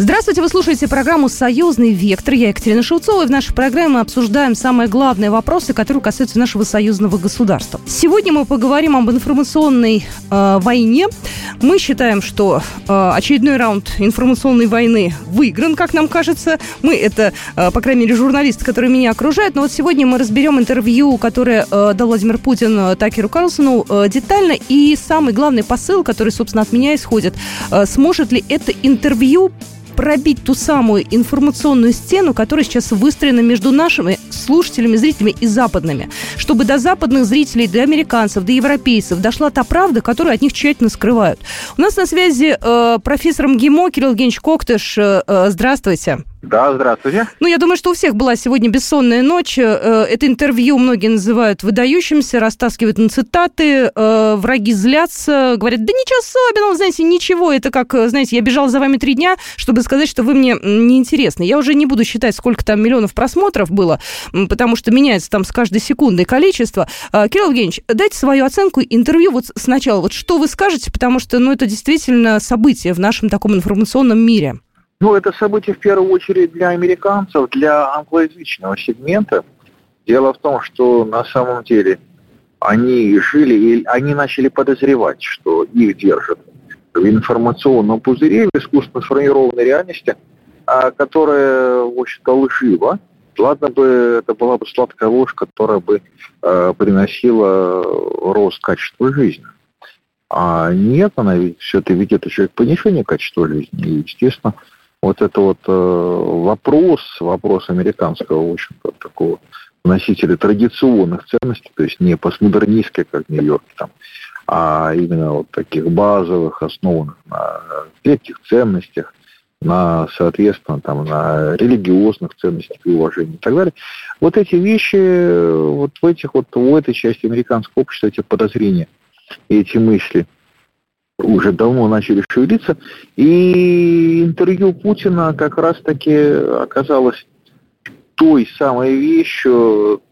Здравствуйте, вы слушаете программу «Союзный вектор». Я Екатерина Шевцова, и в нашей программе мы обсуждаем самые главные вопросы, которые касаются нашего союзного государства. Сегодня мы поговорим об информационной э, войне. Мы считаем, что э, очередной раунд информационной войны выигран, как нам кажется. Мы, это, э, по крайней мере, журналисты, которые меня окружают. Но вот сегодня мы разберем интервью, которое э, дал Владимир Путин э, Такеру Карлсону э, детально. И самый главный посыл, который, собственно, от меня исходит, э, сможет ли это интервью пробить ту самую информационную стену, которая сейчас выстроена между нашими слушателями, зрителями и западными, чтобы до западных зрителей, до американцев, до европейцев дошла та правда, которую от них тщательно скрывают. У нас на связи э, профессор МГИМО Кирилл Евгеньевич Коктыш. Э, э здравствуйте. Да, здравствуйте. Ну, я думаю, что у всех была сегодня бессонная ночь. Э, это интервью многие называют выдающимся, растаскивают на цитаты, э, враги злятся, говорят, да ничего особенного, знаете, ничего. Это как, знаете, я бежал за вами три дня, чтобы сказать, что вы мне неинтересны. Я уже не буду считать, сколько там миллионов просмотров было, потому что меняется там с каждой секундой количество. Э, Кирилл Евгеньевич, дайте свою оценку интервью вот сначала. Вот что вы скажете, потому что, ну, это действительно событие в нашем таком информационном мире. Ну, это событие в первую очередь для американцев, для англоязычного сегмента. Дело в том, что на самом деле они жили, и они начали подозревать, что их держат в информационном пузыре, в искусственно сформированной реальности, а, которая, в общем-то, лжива. Ладно бы это была бы сладкая ложь, которая бы э, приносила рост качества жизни. А нет, она ведь все это ведет еще к понижению качества жизни. И, естественно, вот это вот э, вопрос, вопрос американского, в общем-то, такого носителя традиционных ценностей, то есть не постмодернистских, как Нью-Йорк, там, а именно вот таких базовых, основанных на этих ценностях, на, соответственно, там, на религиозных ценностях и уважении и так далее. Вот эти вещи, вот в этих вот, в этой части американского общества, эти подозрения, эти мысли – уже давно начали шевелиться. И интервью Путина как раз-таки оказалось той самой вещью,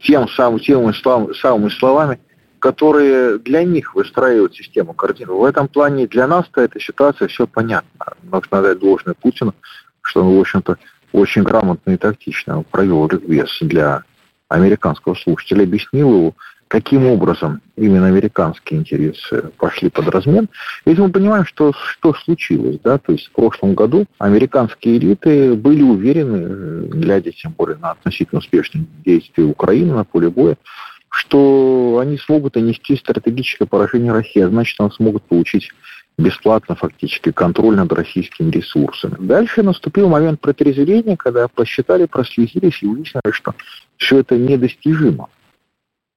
тем самым, теми самыми словами, которые для них выстраивают систему координат. В этом плане для нас-то эта ситуация все понятно. Нужно дать должное Путину, что он, в общем-то, очень грамотно и тактично провел ликбез для американского слушателя, объяснил его, каким образом именно американские интересы пошли под размен. Ведь мы понимаем, что, что случилось. Да? То есть в прошлом году американские элиты были уверены, глядя тем более на относительно успешные действия Украины на поле боя, что они смогут нанести стратегическое поражение России, а значит, они смогут получить бесплатно фактически контроль над российскими ресурсами. Дальше наступил момент протрезвления, когда посчитали, прослезились и выяснили, что все это недостижимо.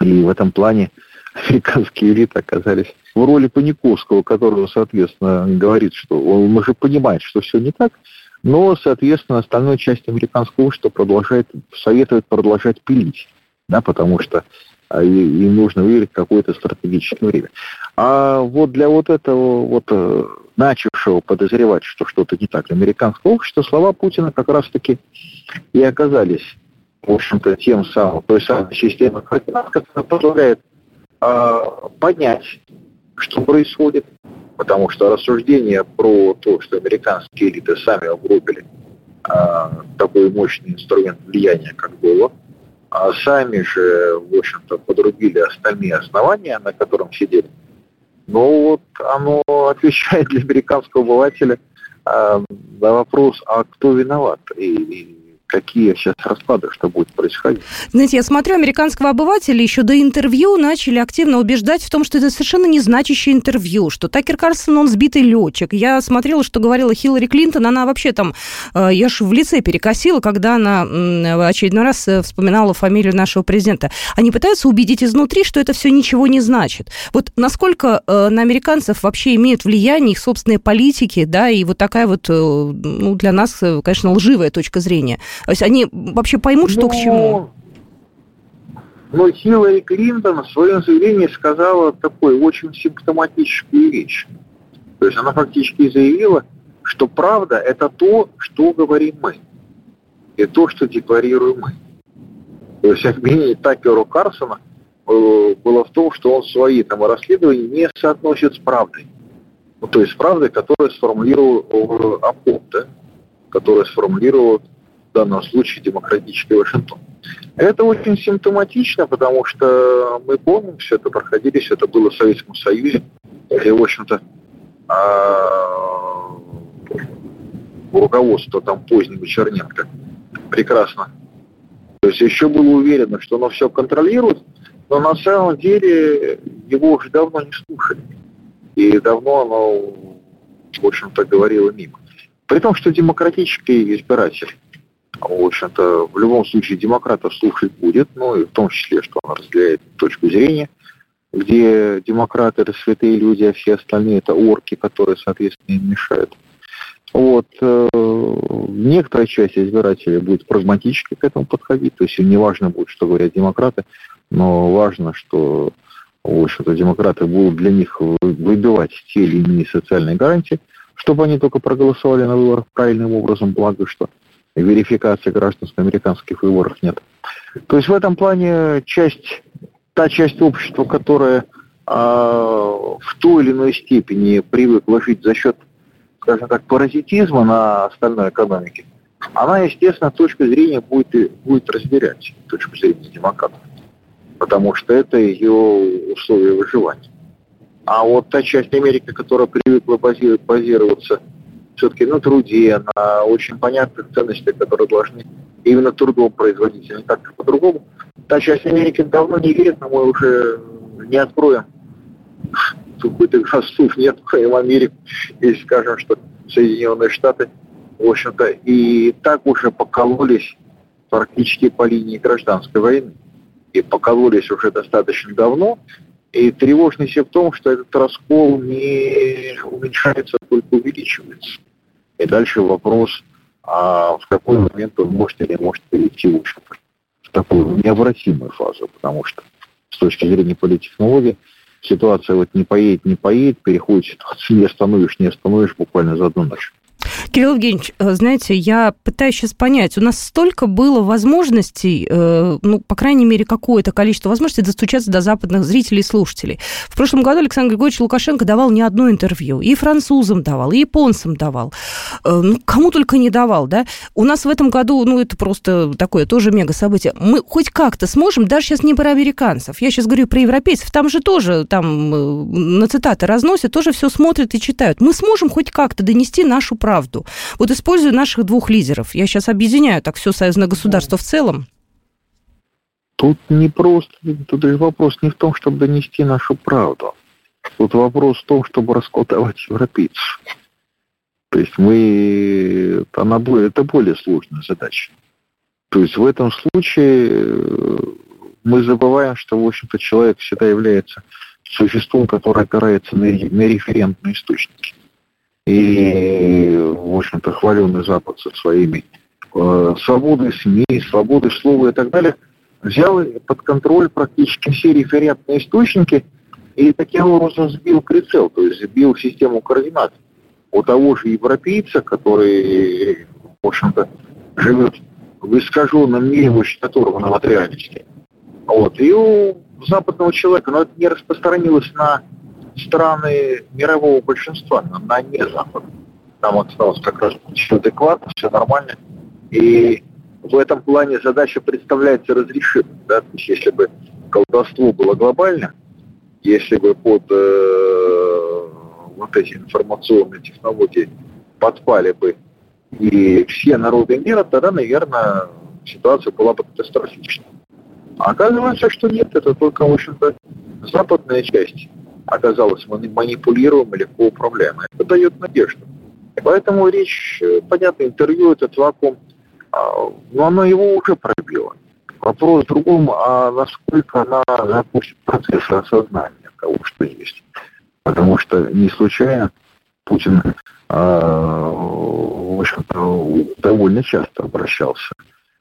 И в этом плане американские элиты оказались в роли Паниковского, которого, соответственно, говорит, что он уже понимает, что все не так, но, соответственно, остальная часть американского общества продолжает, советует продолжать пилить, да, потому что а, им нужно выиграть какое-то стратегическое время. А вот для вот этого вот э, начавшего подозревать, что что-то не так американского общества, слова Путина как раз-таки и оказались в общем-то, тем самым, той самой системой координат, которая позволяет э, понять, что происходит, потому что рассуждения про то, что американские элиты сами угробили э, такой мощный инструмент влияния, как было, а сами же, в общем-то, подрубили остальные основания, на котором сидели. Но вот оно отвечает для американского обывателя э, на вопрос, а кто виноват? И, какие сейчас расклады, что будет происходить. Знаете, я смотрю, американского обывателя еще до интервью начали активно убеждать в том, что это совершенно незначащее интервью, что Такер Карлсон, он сбитый летчик. Я смотрела, что говорила Хиллари Клинтон, она вообще там, э, я ж в лице перекосила, когда она очередной раз э, вспоминала фамилию нашего президента. Они пытаются убедить изнутри, что это все ничего не значит. Вот насколько э, на американцев вообще имеют влияние их собственные политики, да, и вот такая вот, ну, для нас, конечно, лживая точка зрения. То есть они вообще поймут, что к чему? Но Хиллари Клинтон в своем заявлении сказала такой очень симптоматическую вещь. То есть она фактически заявила, что правда – это то, что говорим мы, и то, что декларируем мы. То есть обвинить Такеру Карсона э, было в том, что он свои там расследования не соотносит с правдой. Ну, то есть с правдой, которую сформулировал ОПОП, да? которую сформулировал в данном случае демократический Вашингтон. Это очень симптоматично, потому что мы помним, все это проходили, все это было в Советском Союзе, и, в общем-то, а, руководство там позднего Черненко прекрасно. То есть еще было уверено, что оно все контролирует, но на самом деле его уже давно не слушали. И давно оно, в общем-то, говорило мимо. При том, что демократический избиратель, в общем-то, в любом случае демократов слушать будет, ну и в том числе, что он разделяет точку зрения, где демократы это святые люди, а все остальные это орки, которые, соответственно, им мешают. Вот. Э, некоторая часть избирателей будет прагматически к этому подходить, то есть им не важно будет, что говорят демократы, но важно, что в общем-то, демократы будут для них выбивать те или иные социальные гарантии, чтобы они только проголосовали на выборах правильным образом, благо что верификации гражданско-американских выборов нет. То есть в этом плане часть, та часть общества, которая а, в той или иной степени привыкла жить за счет, скажем так, паразитизма на остальной экономике, она, естественно, точку зрения будет, будет разделять, точку зрения демократов, потому что это ее условия выживания. А вот та часть Америки, которая привыкла базироваться все-таки на труде, на очень понятных ценностях, которые должны именно трудом производить, а не как-то по-другому. Та часть Америки давно не верит, но мы уже не откроем сухих газов, не откроем Америку, если скажем, что Соединенные Штаты, в общем-то, и так уже покололись практически по линии гражданской войны. И покололись уже достаточно давно, и тревожность в том, что этот раскол не уменьшается, а только увеличивается. И дальше вопрос, а в какой момент он может или может перейти в, в такую необратимую фазу, потому что с точки зрения политтехнологии ситуация вот не поедет, не поедет, переходит не остановишь, не остановишь буквально за одну ночь. Кирилл Евгеньевич, э, знаете, я пытаюсь сейчас понять, у нас столько было возможностей, э, ну, по крайней мере, какое-то количество возможностей достучаться до западных зрителей и слушателей. В прошлом году Александр Григорьевич Лукашенко давал не одно интервью. И французам давал, и японцам давал. Э, ну, кому только не давал, да? У нас в этом году, ну, это просто такое тоже мега событие. Мы хоть как-то сможем, даже сейчас не про американцев, я сейчас говорю про европейцев, там же тоже, там на цитаты разносят, тоже все смотрят и читают. Мы сможем хоть как-то донести нашу правду правду. Вот используя наших двух лидеров, я сейчас объединяю так все союзное государство в целом. Тут не просто, тут же вопрос не в том, чтобы донести нашу правду. Тут вопрос в том, чтобы расколдовать европейцев. То есть мы, она, это более сложная задача. То есть в этом случае э, мы забываем, что, в общем-то, человек всегда является существом, которое опирается на, на референтные источники и, в общем-то, хваленый Запад со своими э, свободой СМИ, свободой слова и так далее, взял под контроль практически все референтные источники и таким образом сбил прицел, то есть сбил систему координат у того же европейца, который, в общем-то, живет в искаженном мире, очень оторванном от реальности. Вот. И у западного человека, но это не распространилось на страны мирового большинства, на не Запад. Там осталось как раз все адекватно, все нормально. И в этом плане задача представляется разрешимой. Да? То есть если бы колдовство было глобальным, если бы под э, вот эти информационные технологии подпали бы и все народы мира, тогда, наверное, ситуация была бы катастрофичной. А оказывается, что нет, это только, в общем-то, западная часть оказалась манипулируемой, легко управляемой. Это дает надежду. Поэтому речь, э, понятно, интервью, этот вакуум, а, но оно его уже пробило. Вопрос в другом, а насколько она запустит процесс осознания того, что есть. Потому что не случайно Путин, а, в общем-то, довольно часто обращался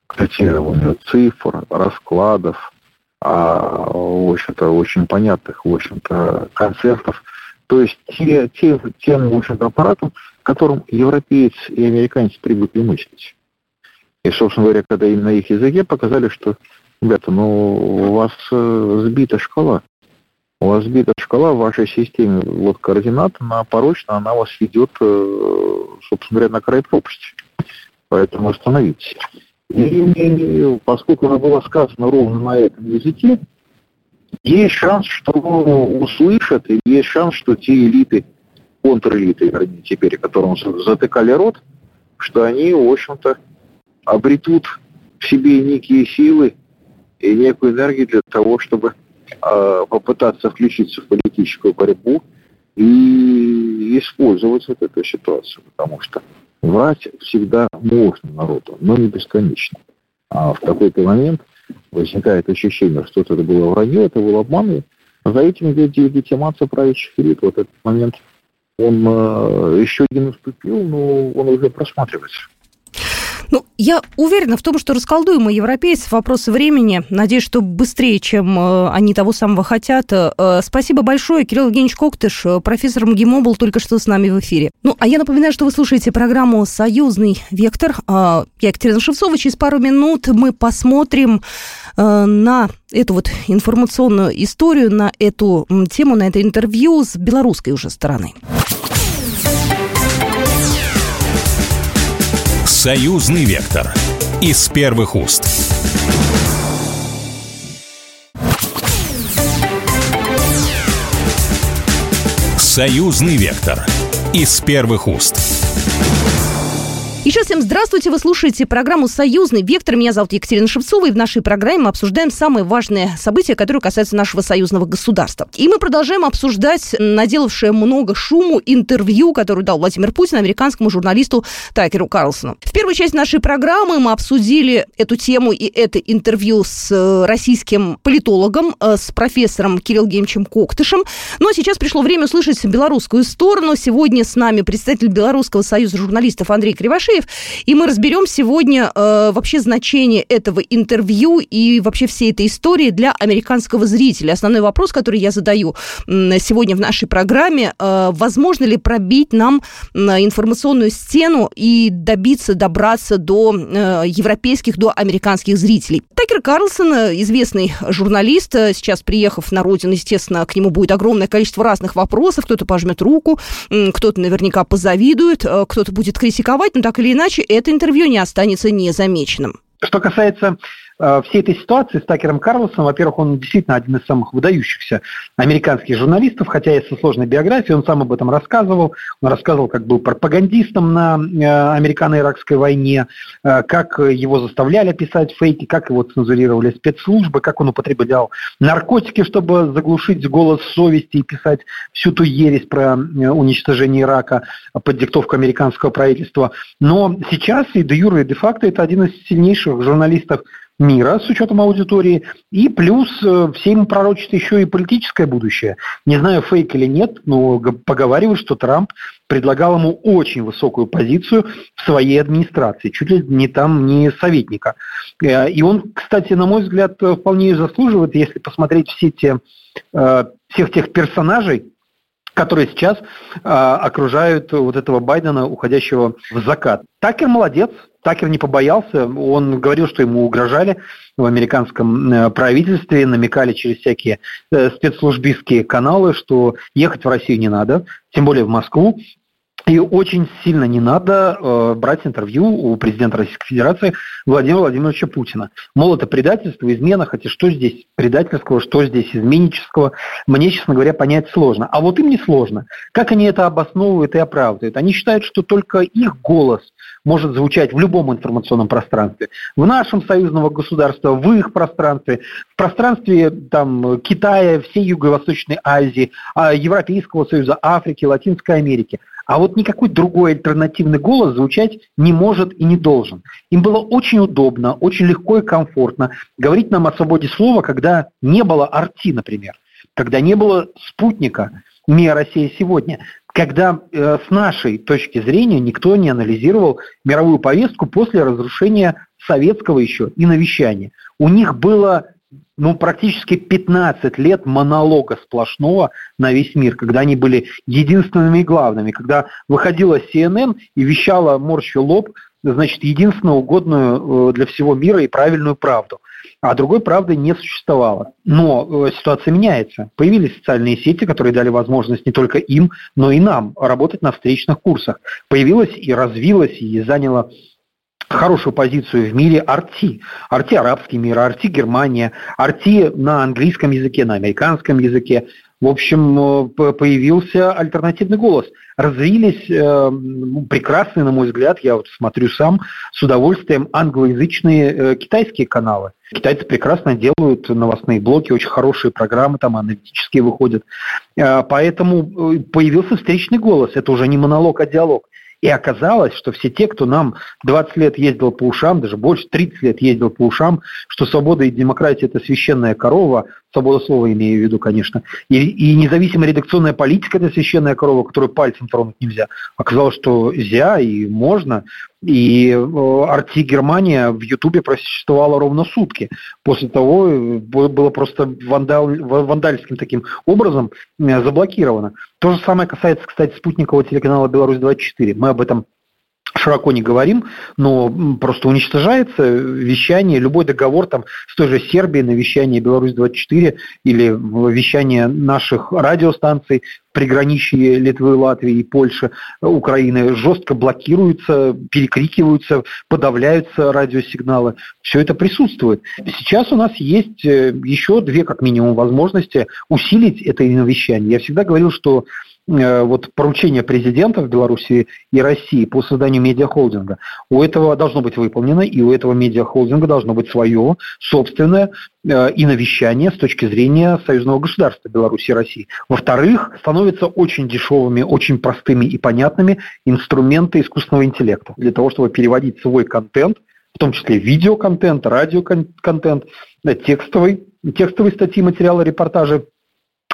к цитированию цифр, раскладов, а, в общем-то, очень понятных, в общем-то, концертов. То есть те, те, тем, в общем-то, аппаратом, которым европеец и американец привыкли мыслить. И, собственно говоря, когда им на их языке показали, что Ребята, ну у вас э, сбита шкала. У вас сбита шкала в вашей системе вот координат, она порочна, она вас ведет, э, собственно говоря, на край пропасти. Поэтому остановитесь. И поскольку она была сказана ровно на этом языке, есть шанс, что услышат, и есть шанс, что те элиты, контрэлиты, вернее, теперь, которым затыкали рот, что они, в общем-то, обретут в себе некие силы и некую энергию для того, чтобы э, попытаться включиться в политическую борьбу и использовать вот эту ситуацию, потому что врать всегда можно народу, но не бесконечно. А в какой-то момент возникает ощущение, что это было вранье, это был обман, и за этим идет легитимация правящих элит. Вот этот момент, он э, еще не наступил, но он уже просматривается. Ну, я уверена в том, что расколдуем европейцев вопросы времени. Надеюсь, что быстрее, чем э, они того самого хотят. Э, спасибо большое. Кирилл Евгеньевич Коктыш, э, профессор МГИМО, был только что с нами в эфире. Ну, а я напоминаю, что вы слушаете программу «Союзный вектор». Я Екатерина Шевцова. Через пару минут мы посмотрим на эту вот информационную историю, на эту тему, на это интервью с белорусской уже стороны. Союзный вектор из первых уст. Союзный вектор из первых уст. Еще всем здравствуйте. Вы слушаете программу «Союзный вектор». Меня зовут Екатерина Шевцова. И в нашей программе мы обсуждаем самые важные события, которые касаются нашего союзного государства. И мы продолжаем обсуждать наделавшее много шуму интервью, которое дал Владимир Путин американскому журналисту Такеру Карлсону. В первой части нашей программы мы обсудили эту тему и это интервью с э, российским политологом, э, с профессором Кирилл Гемчем Коктышем. Но сейчас пришло время услышать белорусскую сторону. Сегодня с нами представитель Белорусского союза журналистов Андрей Кривошеев Алексеев. И мы разберем сегодня э, вообще значение этого интервью и вообще всей этой истории для американского зрителя. Основной вопрос, который я задаю сегодня в нашей программе, э, возможно ли пробить нам информационную стену и добиться, добраться до э, европейских, до американских зрителей. Такер Карлсон, известный журналист, э, сейчас приехав на родину, естественно, к нему будет огромное количество разных вопросов. Кто-то пожмет руку, кто-то наверняка позавидует, э, кто-то будет критиковать, но так или иначе это интервью не останется незамеченным. Что касается всей этой ситуации с Такером Карлосом, во-первых, он действительно один из самых выдающихся американских журналистов, хотя и со сложной биографией, он сам об этом рассказывал. Он рассказывал, как был пропагандистом на э, американо-иракской войне, э, как его заставляли писать фейки, как его цензурировали спецслужбы, как он употреблял наркотики, чтобы заглушить голос совести и писать всю ту ересь про уничтожение Ирака под диктовку американского правительства. Но сейчас и де юре, и де факто это один из сильнейших журналистов мира с учетом аудитории, и плюс э, все ему пророчат еще и политическое будущее. Не знаю, фейк или нет, но поговаривают, что Трамп предлагал ему очень высокую позицию в своей администрации, чуть ли не там не советника. Э, и он, кстати, на мой взгляд, вполне заслуживает, если посмотреть все те, э, всех тех персонажей, которые сейчас окружают вот этого Байдена, уходящего в закат. Такер молодец, Такер не побоялся, он говорил, что ему угрожали в американском э, правительстве, намекали через всякие э, спецслужбистские каналы, что ехать в Россию не надо, тем более в Москву, и очень сильно не надо э, брать интервью у президента Российской Федерации Владимира Владимировича Путина. Мол, это предательство, измена, хотя что здесь предательского, что здесь изменнического, мне, честно говоря, понять сложно. А вот им не сложно. Как они это обосновывают и оправдывают? Они считают, что только их голос может звучать в любом информационном пространстве. В нашем союзного государства, в их пространстве, в пространстве там, Китая, всей Юго-Восточной Азии, а, Европейского Союза, Африки, Латинской Америки – а вот никакой другой альтернативный голос звучать не может и не должен. Им было очень удобно, очень легко и комфортно говорить нам о свободе слова, когда не было арти, например, когда не было спутника «Мия Россия сегодня», когда э, с нашей точки зрения никто не анализировал мировую повестку после разрушения советского еще и навещания. У них было ну, практически 15 лет монолога сплошного на весь мир, когда они были единственными и главными, когда выходила CNN и вещала морщу лоб значит, единственно угодную для всего мира и правильную правду а другой правды не существовало. Но э, ситуация меняется. Появились социальные сети, которые дали возможность не только им, но и нам работать на встречных курсах. Появилась и развилась, и заняла хорошую позицию в мире арти. Арти арабский мир, арти Германия, арти на английском языке, на американском языке. В общем, э, появился альтернативный голос. Развились э, прекрасные, на мой взгляд, я вот смотрю сам с удовольствием, англоязычные э, китайские каналы. Китайцы прекрасно делают новостные блоки, очень хорошие программы там аналитические выходят. Э, поэтому э, появился встречный голос. Это уже не монолог, а диалог. И оказалось, что все те, кто нам 20 лет ездил по ушам, даже больше 30 лет ездил по ушам, что свобода и демократия – это священная корова, свобода слова имею в виду, конечно, и, и независимая редакционная политика – это священная корова, которую пальцем тронуть нельзя. Оказалось, что нельзя и можно. И э, Арти Германия в Ютубе просуществовала ровно сутки. После того э, было просто вандал, вандальским таким образом э, заблокировано. То же самое касается, кстати, спутникового телеканала «Беларусь-24». Мы об этом широко не говорим, но просто уничтожается вещание, любой договор там с той же Сербией на вещание Беларусь-24 или вещание наших радиостанций в приграничье Литвы, Латвии и Польши, Украины жестко блокируются, перекрикиваются, подавляются радиосигналы. Все это присутствует. Сейчас у нас есть э, еще две, как минимум, возможности усилить это вещание. Я всегда говорил, что вот поручение президента в Беларуси и России по созданию медиахолдинга, у этого должно быть выполнено, и у этого медиахолдинга должно быть свое собственное э, и навещание с точки зрения союзного государства Беларуси и России. Во-вторых, становятся очень дешевыми, очень простыми и понятными инструменты искусственного интеллекта для того, чтобы переводить свой контент, в том числе видеоконтент, радиоконтент, текстовый, текстовые статьи, материалы, репортажи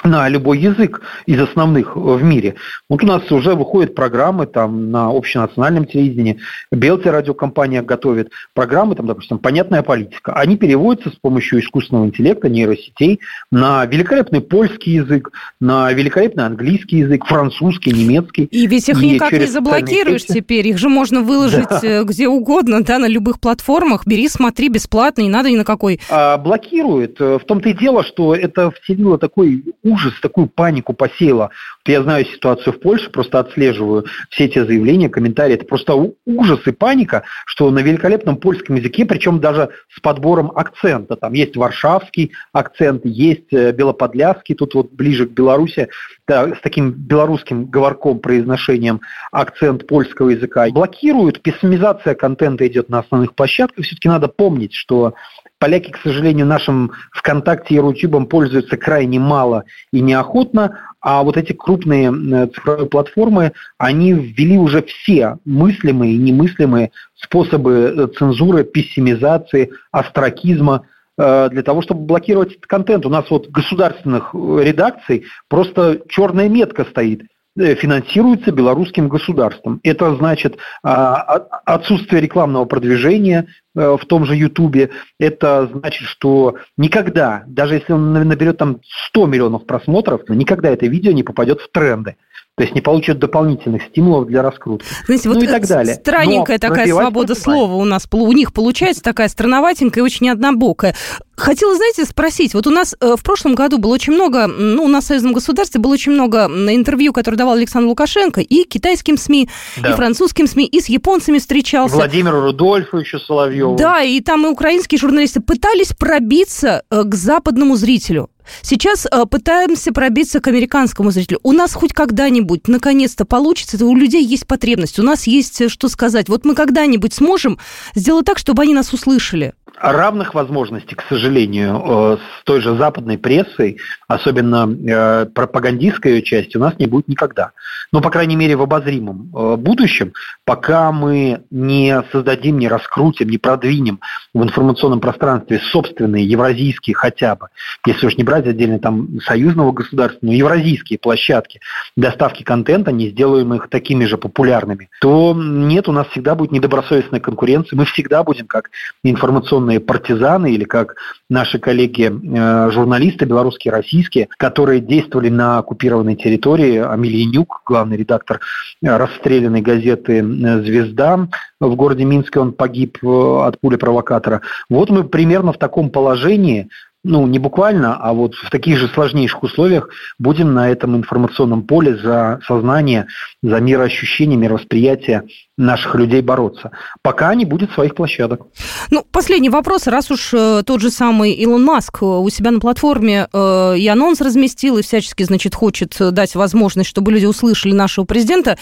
на любой язык из основных в мире. Вот у нас уже выходят программы там на общенациональном телевидении, Белти радиокомпания готовит программы, там, допустим, «Понятная политика». Они переводятся с помощью искусственного интеллекта, нейросетей на великолепный польский язык, на великолепный английский язык, французский, немецкий. И ведь их и никак не заблокируешь теперь, их же можно выложить да. Э, где угодно, да, на любых платформах. Бери, смотри, бесплатно, не надо ни на какой. А, блокирует. В том-то и дело, что это вселило такой ужас, такую панику посеяло. Я знаю ситуацию в Польше, просто отслеживаю все эти заявления, комментарии. Это просто ужас и паника, что на великолепном польском языке, причем даже с подбором акцента. Там есть варшавский акцент, есть э, белоподляский, тут вот ближе к Беларуси, да, с таким белорусским говорком, произношением акцент польского языка. Блокируют, пессимизация контента идет на основных площадках. Все-таки надо помнить, что Поляки, к сожалению, нашим ВКонтакте и Рутюбом пользуются крайне мало и неохотно, а вот эти крупные э, цифровые платформы, они ввели уже все мыслимые и немыслимые способы э, цензуры, пессимизации, астракизма, э, для того, чтобы блокировать этот контент. У нас вот государственных редакций просто черная метка стоит – Э, финансируется белорусским государством. Это значит а, отсутствие рекламного продвижения э, в том же Ютубе. Это значит, что никогда, даже если он наберет там 100 миллионов просмотров, никогда это видео не попадет в тренды. То есть не получат дополнительных стимулов для раскрутки. Знаете, ну вот и так далее. Странненькая Но такая свобода слова у нас, у них получается такая странноватенькая и очень однобокая. Хотела, знаете, спросить, вот у нас э, в прошлом году было очень много, ну, у нас в союзном государстве было очень много интервью, которые давал Александр Лукашенко, и китайским СМИ, да. и французским СМИ, и с японцами встречался. Владимиру Рудольфовичу Соловьеву. Да, и там и украинские журналисты пытались пробиться э, к западному зрителю. Сейчас э, пытаемся пробиться к американскому зрителю. У нас хоть когда-нибудь, наконец-то, получится. У людей есть потребность, у нас есть э, что сказать. Вот мы когда-нибудь сможем сделать так, чтобы они нас услышали равных возможностей, к сожалению, э, с той же западной прессой, особенно э, пропагандистской ее части, у нас не будет никогда. Но, по крайней мере, в обозримом э, будущем, пока мы не создадим, не раскрутим, не продвинем в информационном пространстве собственные евразийские хотя бы, если уж не брать отдельно там союзного государства, но евразийские площадки доставки контента, не сделаем их такими же популярными, то нет, у нас всегда будет недобросовестная конкуренция, мы всегда будем как информационный информационные партизаны, или как наши коллеги-журналисты, белорусские, российские, которые действовали на оккупированной территории. Амелий Нюк, главный редактор расстрелянной газеты «Звезда» в городе Минске, он погиб от пули провокатора. Вот мы примерно в таком положении, ну, не буквально, а вот в таких же сложнейших условиях будем на этом информационном поле за сознание, за мироощущение, мировосприятие наших людей бороться, пока не будет своих площадок. Ну, последний вопрос. Раз уж э, тот же самый Илон Маск э, у себя на платформе э, и анонс разместил, и всячески, значит, хочет дать возможность, чтобы люди услышали нашего президента,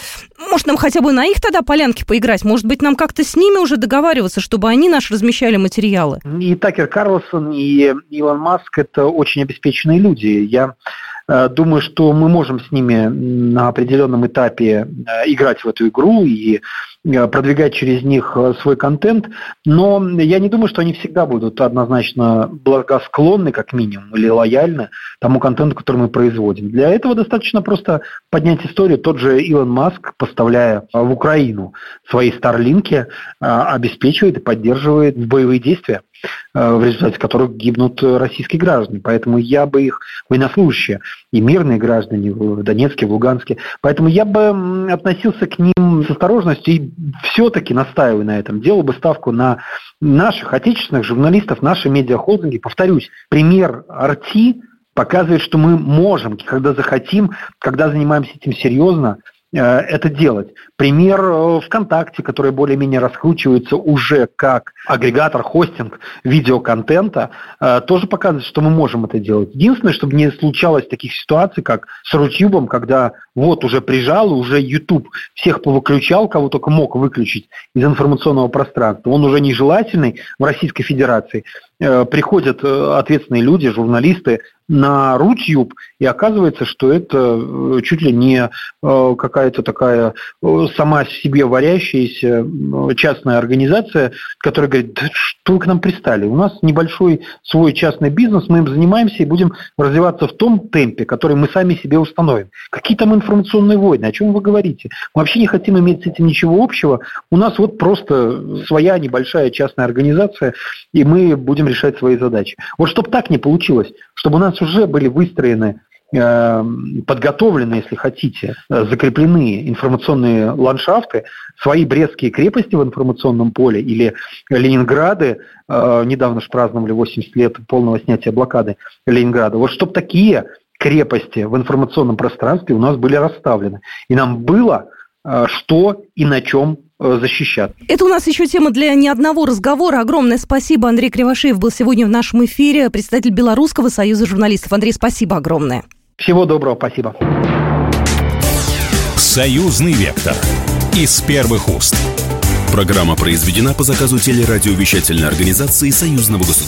может, нам хотя бы на их тогда полянке поиграть? Может быть, нам как-то с ними уже договариваться, чтобы они наши размещали материалы? И Такер Карлсон, и Илон Маск – это очень обеспеченные люди. Я Э, думаю, что мы можем с ними на определенном этапе э, играть в эту игру и э, продвигать через них свой контент, но я не думаю, что они всегда будут однозначно благосклонны, как минимум, или лояльны тому контенту, который мы производим. Для этого достаточно просто поднять историю. Тот же Илон Маск, поставляя в Украину свои старлинки, обеспечивает и поддерживает боевые действия. Э, в результате которых гибнут российские граждане. Поэтому я бы их, военнослужащие, и мирные граждане в Донецке, в Луганске, поэтому я бы относился к ним с осторожностью и все-таки настаиваю на этом, делал бы ставку на наших отечественных журналистов, наши медиахолдинги. Повторюсь, пример Арти показывает, что мы можем, когда захотим, когда занимаемся этим серьезно, Э, это делать. Пример э, ВКонтакте, который более-менее раскручивается уже как агрегатор, хостинг видеоконтента, э, тоже показывает, что мы можем это делать. Единственное, чтобы не случалось таких ситуаций, как с Рутюбом, когда вот уже прижал, уже YouTube всех повыключал, кого только мог выключить из информационного пространства. Он уже нежелательный в Российской Федерации. Приходят ответственные люди, журналисты, на Рутюб, и оказывается, что это э, чуть ли не э, какая-то такая э, сама себе варящаяся частная организация, которая говорит, да что вы к нам пристали? У нас небольшой свой частный бизнес, мы им занимаемся и будем развиваться в том темпе, который мы сами себе установим. Какие там информационные войны? О чем вы говорите? Мы вообще не хотим иметь с этим ничего общего. У нас вот просто своя небольшая частная организация, и мы будем решать свои задачи. Вот чтобы так не получилось, чтобы у нас уже были выстроены э, подготовлены, если хотите, э, закреплены информационные ландшафты, свои Брестские крепости в информационном поле или Ленинграды, э, недавно же праздновали 80 лет полного снятия блокады Ленинграда. Вот чтобы такие крепости в информационном пространстве у нас были расставлены. И нам было что и на чем Э, защищат. Это у нас еще тема для не одного разговора. Огромное спасибо. Андрей Кривошеев был сегодня в нашем эфире, председатель Белорусского союза журналистов. Андрей, спасибо огромное. Всего доброго, спасибо. Союзный вектор. Из первых уст. Программа произведена по заказу телерадиовещательной организации Союзного государства.